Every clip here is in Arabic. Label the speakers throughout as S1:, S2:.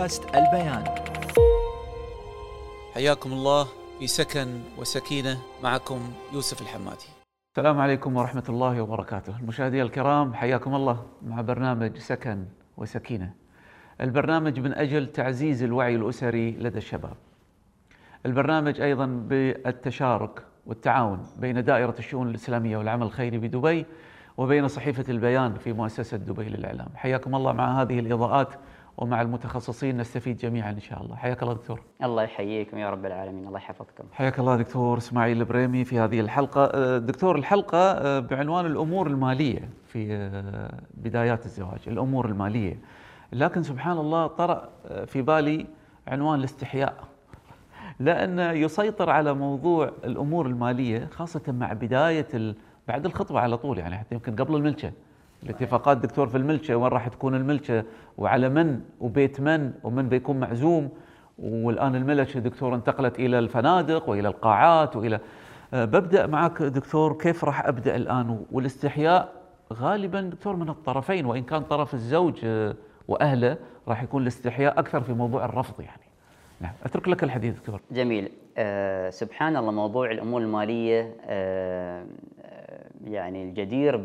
S1: بودكاست البيان.
S2: حياكم الله في سكن وسكينة معكم يوسف الحمادي.
S3: السلام عليكم ورحمة الله وبركاته. المشاهدين الكرام حياكم الله مع برنامج سكن وسكينة. البرنامج من أجل تعزيز الوعي الأسري لدى الشباب. البرنامج أيضا بالتشارك والتعاون بين دائرة الشؤون الإسلامية والعمل الخيري بدبي وبين صحيفة البيان في مؤسسة دبي للإعلام. حياكم الله مع هذه الإضاءات ومع المتخصصين نستفيد جميعا إن شاء الله. حياك الله دكتور.
S4: الله يحييكم يا رب العالمين. الله يحفظكم.
S3: حياك الله دكتور إسماعيل البريمي في هذه الحلقة. أه، دكتور الحلقة أه، بعنوان الأمور المالية في أه، بدايات الزواج. الأمور المالية. لكن سبحان الله طرأ في بالي عنوان الاستحياء. لأن يسيطر على موضوع الأمور المالية خاصة مع بداية بعد الخطبة على طول يعني حتى يمكن قبل الملكة. الاتفاقات دكتور في الملكة وين راح تكون الملكة وعلى من وبيت من ومن بيكون معزوم. والآن الملكة دكتور انتقلت إلى الفنادق وإلى القاعات وإلى أه، ببدأ معك دكتور كيف راح أبدأ الآن؟ والاستحياء غالبا دكتور من الطرفين وإن كان طرف الزوج أه، وأهله راح يكون الاستحياء أكثر في موضوع الرفض يعني. نعم. أترك لك الحديث دكتور.
S4: جميل. أه سبحان الله موضوع الأمور المالية أه يعني الجدير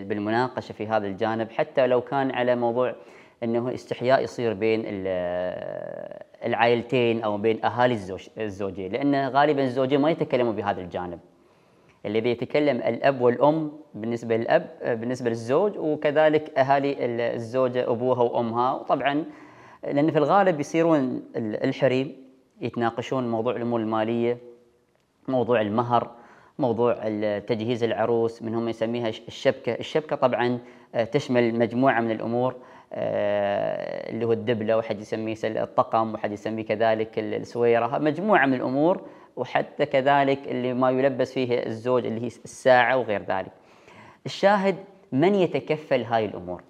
S4: بالمناقشة في هذا الجانب حتى لو كان على موضوع إنه استحياء يصير بين العائلتين أو بين أهالي الزوج الزوجين لأن غالبا الزوجين ما يتكلموا بهذا الجانب. اللي بيتكلم الأب والأم بالنسبة للأب بالنسبة للزوج وكذلك أهالي الزوجة أبوها وأمها. وطبعا لأن في الغالب يصيرون الحريم يتناقشون موضوع الأمور المالية موضوع المهر موضوع تجهيز العروس من هم يسميها الشبكة. الشبكة طبعا آه، تشمل مجموعة من الأمور آه، اللي هو الدبلة وحد يسميه الطقم وحد يسميه كذلك السويرة. مجموعة من الأمور وحتى كذلك اللي ما يلبس فيه الزوج اللي هي الساعة وغير ذلك. الشاهد من يتكفل هاي الأمور؟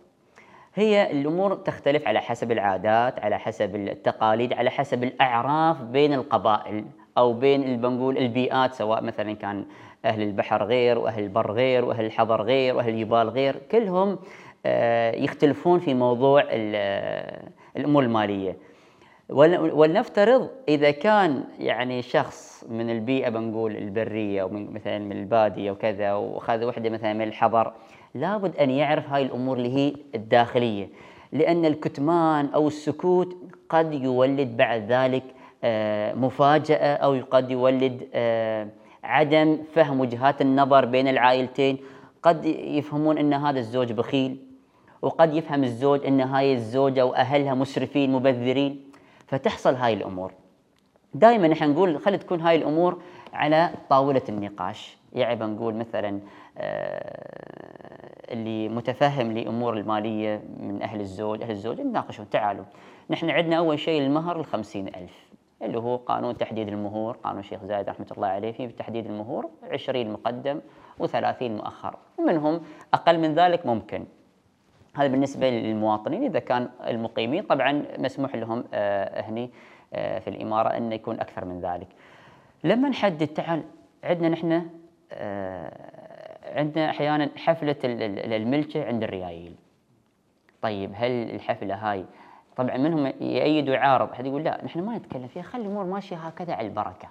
S4: هي الأمور تختلف على حسب العادات على حسب التقاليد على حسب الأعراف بين القبائل. أو بين بنقول البيئات سواء مثلا كان أهل البحر غير وأهل البر غير وأهل الحضر غير وأهل الجبال غير كلهم آه، يختلفون في موضوع الأمور المالية. ولنفترض إذا كان يعني شخص من البيئة بنقول البرية أو من مثلا من البادية وكذا وخذ وحدة مثلا من الحضر لابد أن يعرف هاي الأمور اللي هي الداخلية. لأن الكتمان أو السكوت قد يولد بعد ذلك آه، مفاجأة أو قد يولد آه، عدم فهم وجهات النظر بين العائلتين. قد يفهمون أن هذا الزوج بخيل وقد يفهم الزوج أن هاي الزوجة وأهلها مسرفين مبذرين. فتحصل هاي الأمور. دائما نحن نقول خلي تكون هاي الأمور على طاولة النقاش. يعني بنقول مثلا آه، اللي متفهم لأمور المالية من أهل الزوج أهل الزوج يناقشون. تعالوا نحن عندنا أول شيء المهر الخمسين ألف. اللي هو قانون تحديد المهور قانون الشيخ زايد رحمة الله عليه في تحديد المهور 20 مقدم و30 مؤخر. ومنهم أقل من ذلك ممكن. هذا بالنسبة للمواطنين. إذا كان المقيمين طبعا مسموح لهم آه هني آه في الإمارة أن يكون أكثر من ذلك. لما نحدد تعال عندنا نحن آه عندنا أحيانا حفلة الملكة عند الريايل. طيب هل الحفلة هاي طبعا منهم يأيد ويعارض. احد يقول لا نحن ما نتكلم فيها خلي الأمور ماشية هكذا على البركة.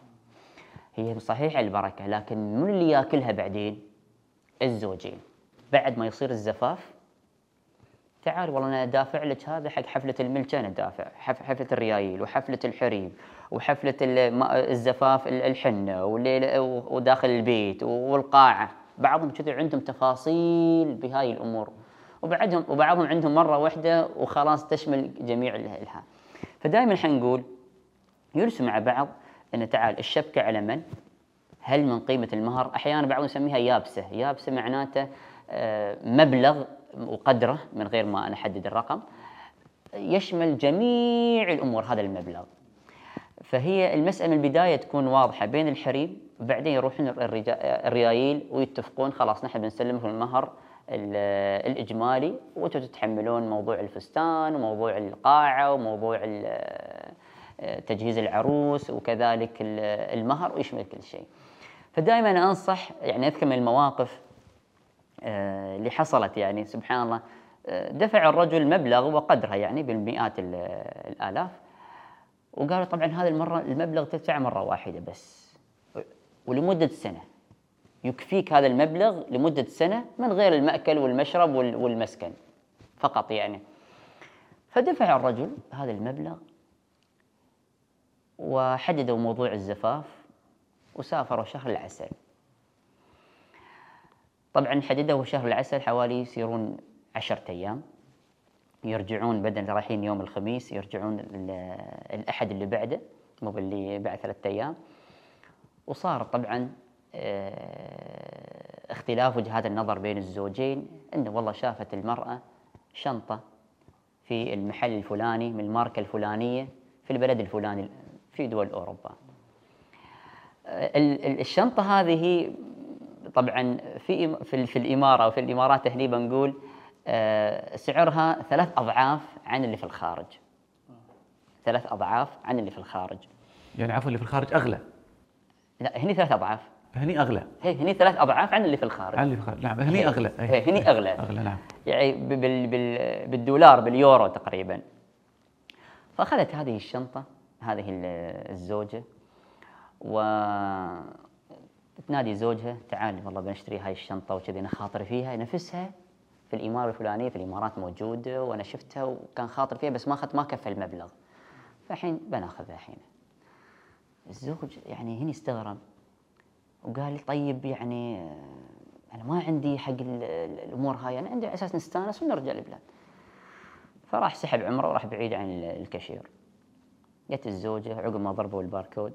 S4: هي صحيح على البركة لكن من اللي يأكلها بعدين؟ الزوجين. بعد ما يصير الزفاف تعال والله أنا دافع لك هذا حق حفلة الملكه أنا دافع حفلة الريايل وحفلة الحريم وحفلة الزفاف الحنة وداخل البيت والقاعة. بعضهم كذا عندهم تفاصيل بهاي الأمور. وبعدهم وبعضهم عندهم مرة واحدة وخلاص تشمل جميع الها فدائما حنقول يرسم مع بعض أن تعال الشبكة على من؟ هل من قيمة المهر؟ أحيانا بعضهم يسميها يابسة، يابسة معناته آه، مبلغ وقدره من غير ما أنا أحدد الرقم يشمل جميع الأمور هذا المبلغ. فهي المسألة من البداية تكون واضحة بين الحريم وبعدين يروحون الريايل ويتفقون خلاص نحن بنسلمهم المهر الإجمالي وأنتم تتحملون موضوع الفستان وموضوع القاعة وموضوع تجهيز العروس وكذلك المهر ويشمل كل شيء. فدائما أنصح يعني أذكر من المواقف آه، اللي حصلت يعني سبحان الله آه، دفع الرجل مبلغ وقدرها يعني بالمئات الآلاف. وقالوا طبعا هذه المرة المبلغ تدفع مرة واحدة بس ولمدة سنة. يكفيك هذا المبلغ لمدة سنة من غير المأكل والمشرب وال- والمسكن فقط يعني. فدفع الرجل هذا المبلغ وحددوا موضوع الزفاف وسافروا شهر العسل. طبعا حددوا شهر العسل حوالي يصيرون عشرة أيام. يرجعون بدل رايحين يوم الخميس يرجعون ال- الأحد اللي بعده مو باللي بعد ثلاثة أيام. وصار طبعا آه، اختلاف وجهات النظر بين الزوجين إنه والله شافت المرأة شنطة في المحل الفلاني من الماركة الفلانية في البلد الفلاني في دول أوروبا. ال- ال- الشنطة هذه طبعا في في, في الإمارة وفي الإمارات هني بنقول آه، سعرها ثلاث أضعاف عن اللي في الخارج. ثلاث أضعاف عن اللي في الخارج.
S3: يعني عفوا اللي في الخارج أغلى.
S4: لا هني ثلاث أضعاف.
S3: هني أغلى.
S4: هي هني ثلاث أضعاف عن اللي في الخارج.
S3: عن اللي في الخارج. نعم هني أغلى.
S4: إيه، هني أغلى.
S3: أغلى نعم.
S4: يعني بال بال بالدولار باليورو تقريبا. فأخذت هذه الشنطة هذه ال- الزوجة و تنادي زوجها تعال والله بنشتري هاي الشنطة وكذي أنا خاطر فيها. نفسها في الإمارة الفلانية في الإمارات موجودة وأنا شفتها وكان خاطر فيها بس ما اخذت ما كفى المبلغ. فالحين بناخذها الحين الزوج يعني هني استغرب. وقال لي طيب يعني أنا ما عندي حق ال- ال- الأمور هاي أنا عندي على أساس نستأنس ونرجع البلاد فراح سحب عمره وراح بعيد عن ال- الكاشير. جت الزوجة عقب ما ضربوا الباركود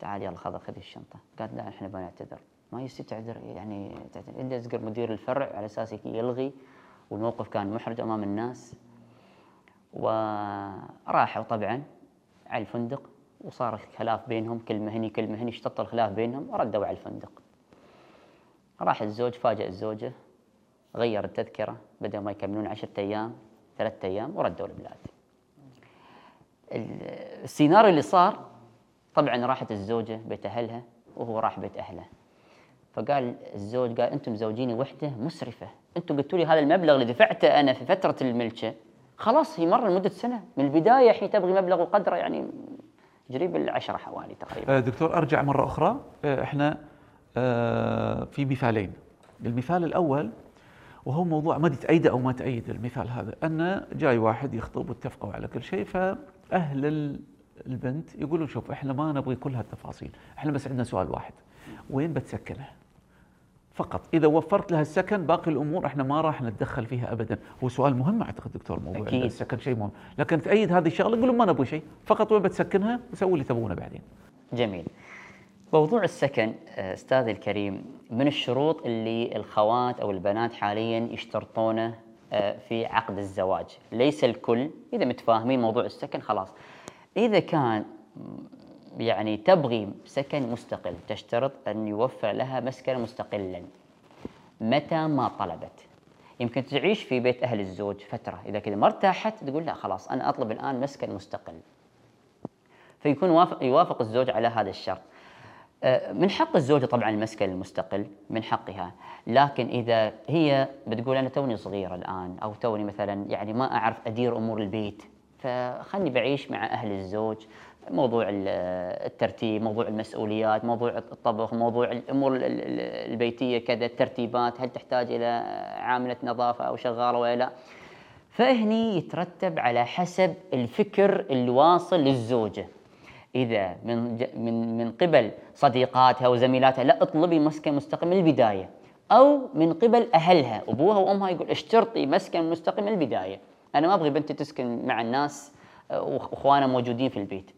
S4: تعال يلا خذ خذ الشنطة. قالت لا إحنا بنعتذر. ما يصير تعذر يعني تعتذر. ازقر مدير الفرع على أساس يلغي والموقف كان محرج أمام الناس. وراحوا طبعا على الفندق. وصار خلاف بينهم كلمه هني كلمه هني اشتط الخلاف بينهم وردوا على الفندق. راح الزوج فاجأ الزوجة غير التذكرة بدل ما يكملون عشرة أيام ثلاثة أيام وردوا البلاد. ال- السيناريو اللي صار طبعا راحت الزوجة بيت أهلها وهو راح بيت أهله. فقال الزوج قال أنتم مزوجيني وحدة مسرفة. أنتم قلتوا لي هذا المبلغ اللي دفعته أنا في فترة الملكة. خلاص هي مر لمدة سنة. من البداية الحين تبغي مبلغ وقدره يعني قريب العشرة حوالي تقريبا.
S3: آه، دكتور أرجع مرة أخرى. آه، إحنا آه، في مثالين. المثال الأول وهو موضوع ما تأيده أو ما تأيد المثال هذا أن جاي واحد يخطب واتفقوا على كل شيء فأهل ال- البنت يقولون شوف إحنا ما نبغي كل هالتفاصيل. إحنا بس عندنا سؤال واحد. وين بتسكنها فقط. إذا وفرت لها السكن باقي الأمور إحنا ما راح نتدخل فيها ابدا. هو سؤال مهم أعتقد دكتور موضوع
S4: أكيد.
S3: السكن شيء مهم. لكن تأيد هذه الشغلة يقولون ما نبغي شيء. فقط وين بتسكنها؟ وسووا اللي تبونه بعدين.
S4: جميل. موضوع السكن آه، استاذي الكريم من الشروط اللي الخوات أو البنات حاليا يشترطونه آه، في عقد الزواج؟ ليس الكل. إذا متفاهمين موضوع السكن خلاص. إذا كان يعني تبغي سكن مستقل تشترط أن يوفر لها مسكنا مستقلا. متى ما طلبت. يمكن تعيش في بيت أهل الزوج فترة. إذا كذا ما ارتاحت تقول لا خلاص أنا أطلب الآن مسكن مستقل. فيكون وافق يوافق الزوج على هذا الشرط. آه، من حق الزوجة طبعا المسكن المستقل من حقها. لكن إذا هي بتقول أنا توني صغيرة الآن أو توني مثلا يعني ما أعرف أدير أمور البيت فخلني بعيش مع أهل الزوج. موضوع ال- الترتيب موضوع المسؤوليات موضوع الطبخ موضوع الأمور ال- ال- البيتية كذا الترتيبات هل تحتاج إلى عاملة نظافة أو شغالة ولا لا؟ فهني يترتب على حسب الفكر اللي واصل للزوجة. إذا من من من قبل صديقاتها وزميلاتها لا اطلبي مسكن مستقل من البداية. أو من قبل أهلها أبوها وأمها يقول اشترطي مسكن مستقل من البداية. أنا ما أبغي بنتي تسكن مع الناس وأخ- وأخوانها موجودين في البيت.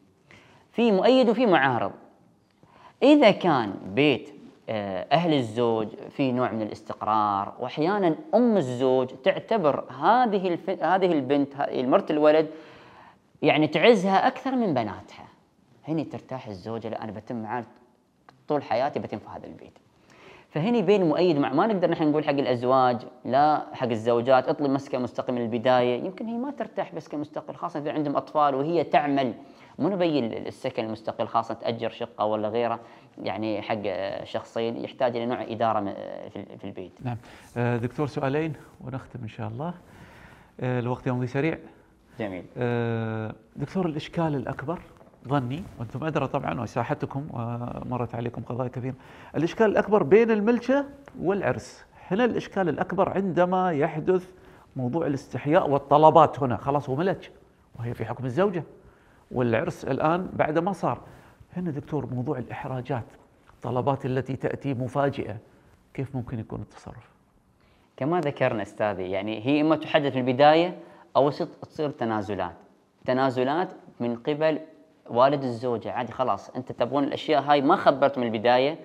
S4: في مؤيد وفي معارض. إذا كان بيت آه، أهل الزوج في نوع من الاستقرار وأحيانا أم الزوج تعتبر هذه الف... هذه البنت مرت الولد يعني تعزها أكثر من بناتها. هني ترتاح الزوجة لا أنا بتم معاه طول حياتي بتم في هذا البيت. فهني بين المؤيد مع ما نقدر نحن نقول حق الأزواج لا حق الزوجات اطلب مسكن مستقل من البداية. يمكن هي ما ترتاح مسكن مستقل خاصة إذا عندهم أطفال وهي تعمل. مو نبي السكن المستقل خاصة تأجر شقة ولا غيره يعني حق شخصين يحتاج إلى نوع إدارة في البيت.
S3: نعم. آه، دكتور سؤالين ونختم إن شاء الله. آه، الوقت يمضي سريع.
S4: جميل.
S3: آه، دكتور الإشكال الأكبر ظني وأنتم أدرى طبعا وساحتكم ومرت عليكم قضايا كثيرة. الإشكال الأكبر بين الملكة والعرس. هنا الإشكال الأكبر عندما يحدث موضوع الاستحياء والطلبات هنا. خلاص هو ملك وهي في حكم الزوجة. والعرس الآن بعد ما صار. هنا دكتور موضوع الإحراجات الطلبات التي تأتي مفاجئة. كيف ممكن يكون التصرف؟
S4: كما ذكرنا أستاذي يعني هي إما تحدد في البداية أو تصير تنازلات. تنازلات من قبل والد الزوجة. عادي خلاص أنت تبغون الأشياء هاي ما خبرت من البداية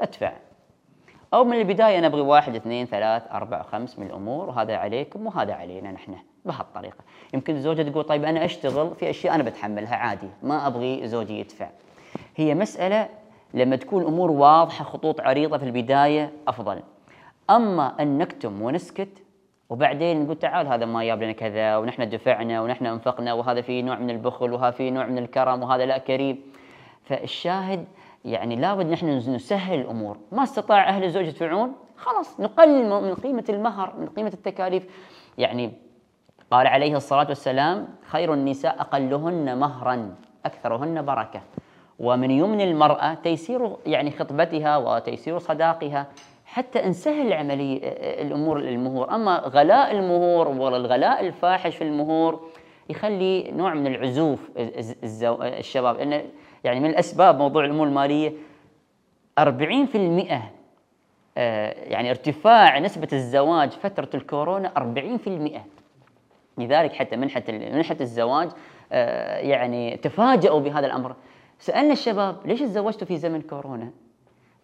S4: ادفع. أو من البداية نبغي واحد اثنين ثلاث أربع خمس من الأمور وهذا عليكم وهذا علينا نحن. بهالطريقه يمكن الزوجه تقول طيب أنا أشتغل في أشياء أنا بتحملها عادي ما أبغي زوجي يدفع. هي مسألة لما تكون الأمور واضحة خطوط عريضة في البداية أفضل. أما أن نكتم ونسكت وبعدين نقول تعال هذا ما جاب لنا كذا ونحن دفعنا ونحن أنفقنا وهذا فيه نوع من البخل وهذا فيه نوع من الكرم وهذا لا كريم. فالشاهد يعني لابد نحن نسهل الأمور. ما استطاع أهل الزوج يدفعون خلاص نقلل من قيمة المهر من قيمة التكاليف. يعني قال عليه الصلاة والسلام خير النساء أقلهن مهرا أكثرهن بركة. ومن يمن المرأة تيسير يعني خطبتها وتيسير صداقها حتى نسهل عملية الأمور المهور أما غلاء المهور والغلاء الفاحش في المهور يخلي نوع من العزوف الشباب. لأن يعني من الأسباب موضوع الأمور المالية 40% آه، يعني ارتفاع نسبة الزواج فترة الكورونا 40% لذلك حتى منحة منحة الزواج آه، يعني تفاجؤوا بهذا الأمر سألنا الشباب ليش تزوجتوا في زمن كورونا؟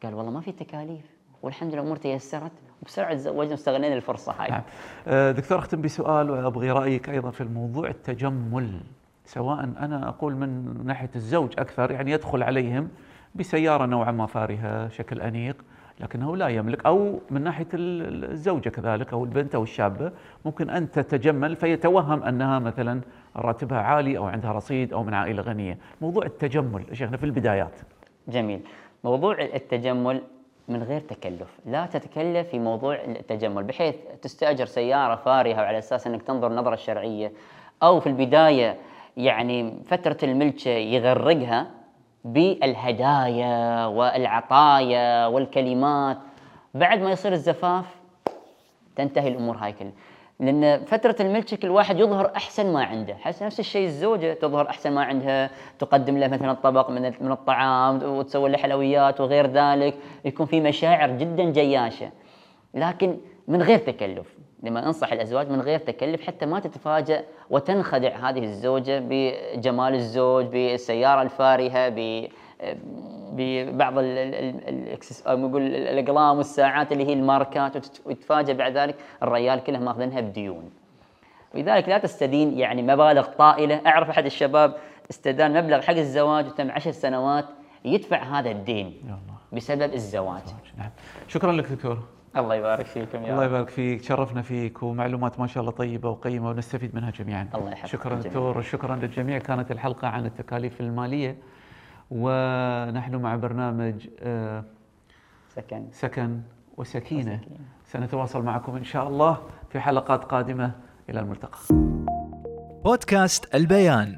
S4: قال والله ما في تكاليف والحمد لله الأمور تيسرت وبسرعه تزوجنا واستغلينا الفرصة هاي. نعم.
S3: أه دكتور أختم بسؤال وأبغي رأيك أيضا في الموضوع التجمل سواء أنا أقول من ناحية الزوج أكثر يعني يدخل عليهم بسيارة نوعا ما فارهة شكل أنيق لكنه لا يملك. أو من ناحية الزوجة كذلك أو البنت أو الشابة ممكن أن تتجمل فيتوهم أنها مثلا راتبها عالي أو عندها رصيد أو من عائلة غنية، موضوع التجمل شيخنا في البدايات.
S4: جميل، موضوع التجمل من غير تكلف. لا تتكلف في موضوع التجمل بحيث تستأجر سيارة فارهة وعلى أساس أنك تنظر نظرة شرعية أو في البداية يعني فترة الملكة يغرقها بالهدايا والعطايا والكلمات. بعد ما يصير الزفاف تنتهي الأمور هاي كلها. لأن فترة الملكه كل واحد يظهر أحسن ما عنده. حس نفس الشيء الزوجة تظهر أحسن ما عندها. تقدم له مثلا طبق من من الطعام وتسوي له حلويات وغير ذلك. يكون في مشاعر جدا جياشة. لكن من غير تكلف. لما أنصح الأزواج من غير تكلف حتى ما تتفاجأ وتنخدع هذه الزوجة بجمال الزوج بالسيارة الفارهة ببعض نقول الأقلام والساعات اللي هي الماركات وتتفاجئ بعد ذلك الريال كله ماخذينها بديون. لذلك لا تستدين يعني مبالغ طائلة، أعرف أحد الشباب استدان مبلغ حق الزواج وتم عشر سنوات يدفع هذا الدين بسبب الزواج.
S3: نعم. شكرا لك دكتور.
S4: الله يبارك فيكم
S3: يا الله يبارك فيك تشرفنا فيك ومعلومات ما شاء الله طيبة وقيمة ونستفيد منها جميعا.
S4: الله يحفظك
S3: شكرا دكتور وشكرا للجميع. كانت الحلقة عن التكاليف المالية ونحن مع برنامج
S4: آه، سكن.
S3: سكن وسكينة. وسكينة. سنتواصل معكم إن شاء الله في حلقات قادمة. إلى الملتقى.
S1: بودكاست البيان.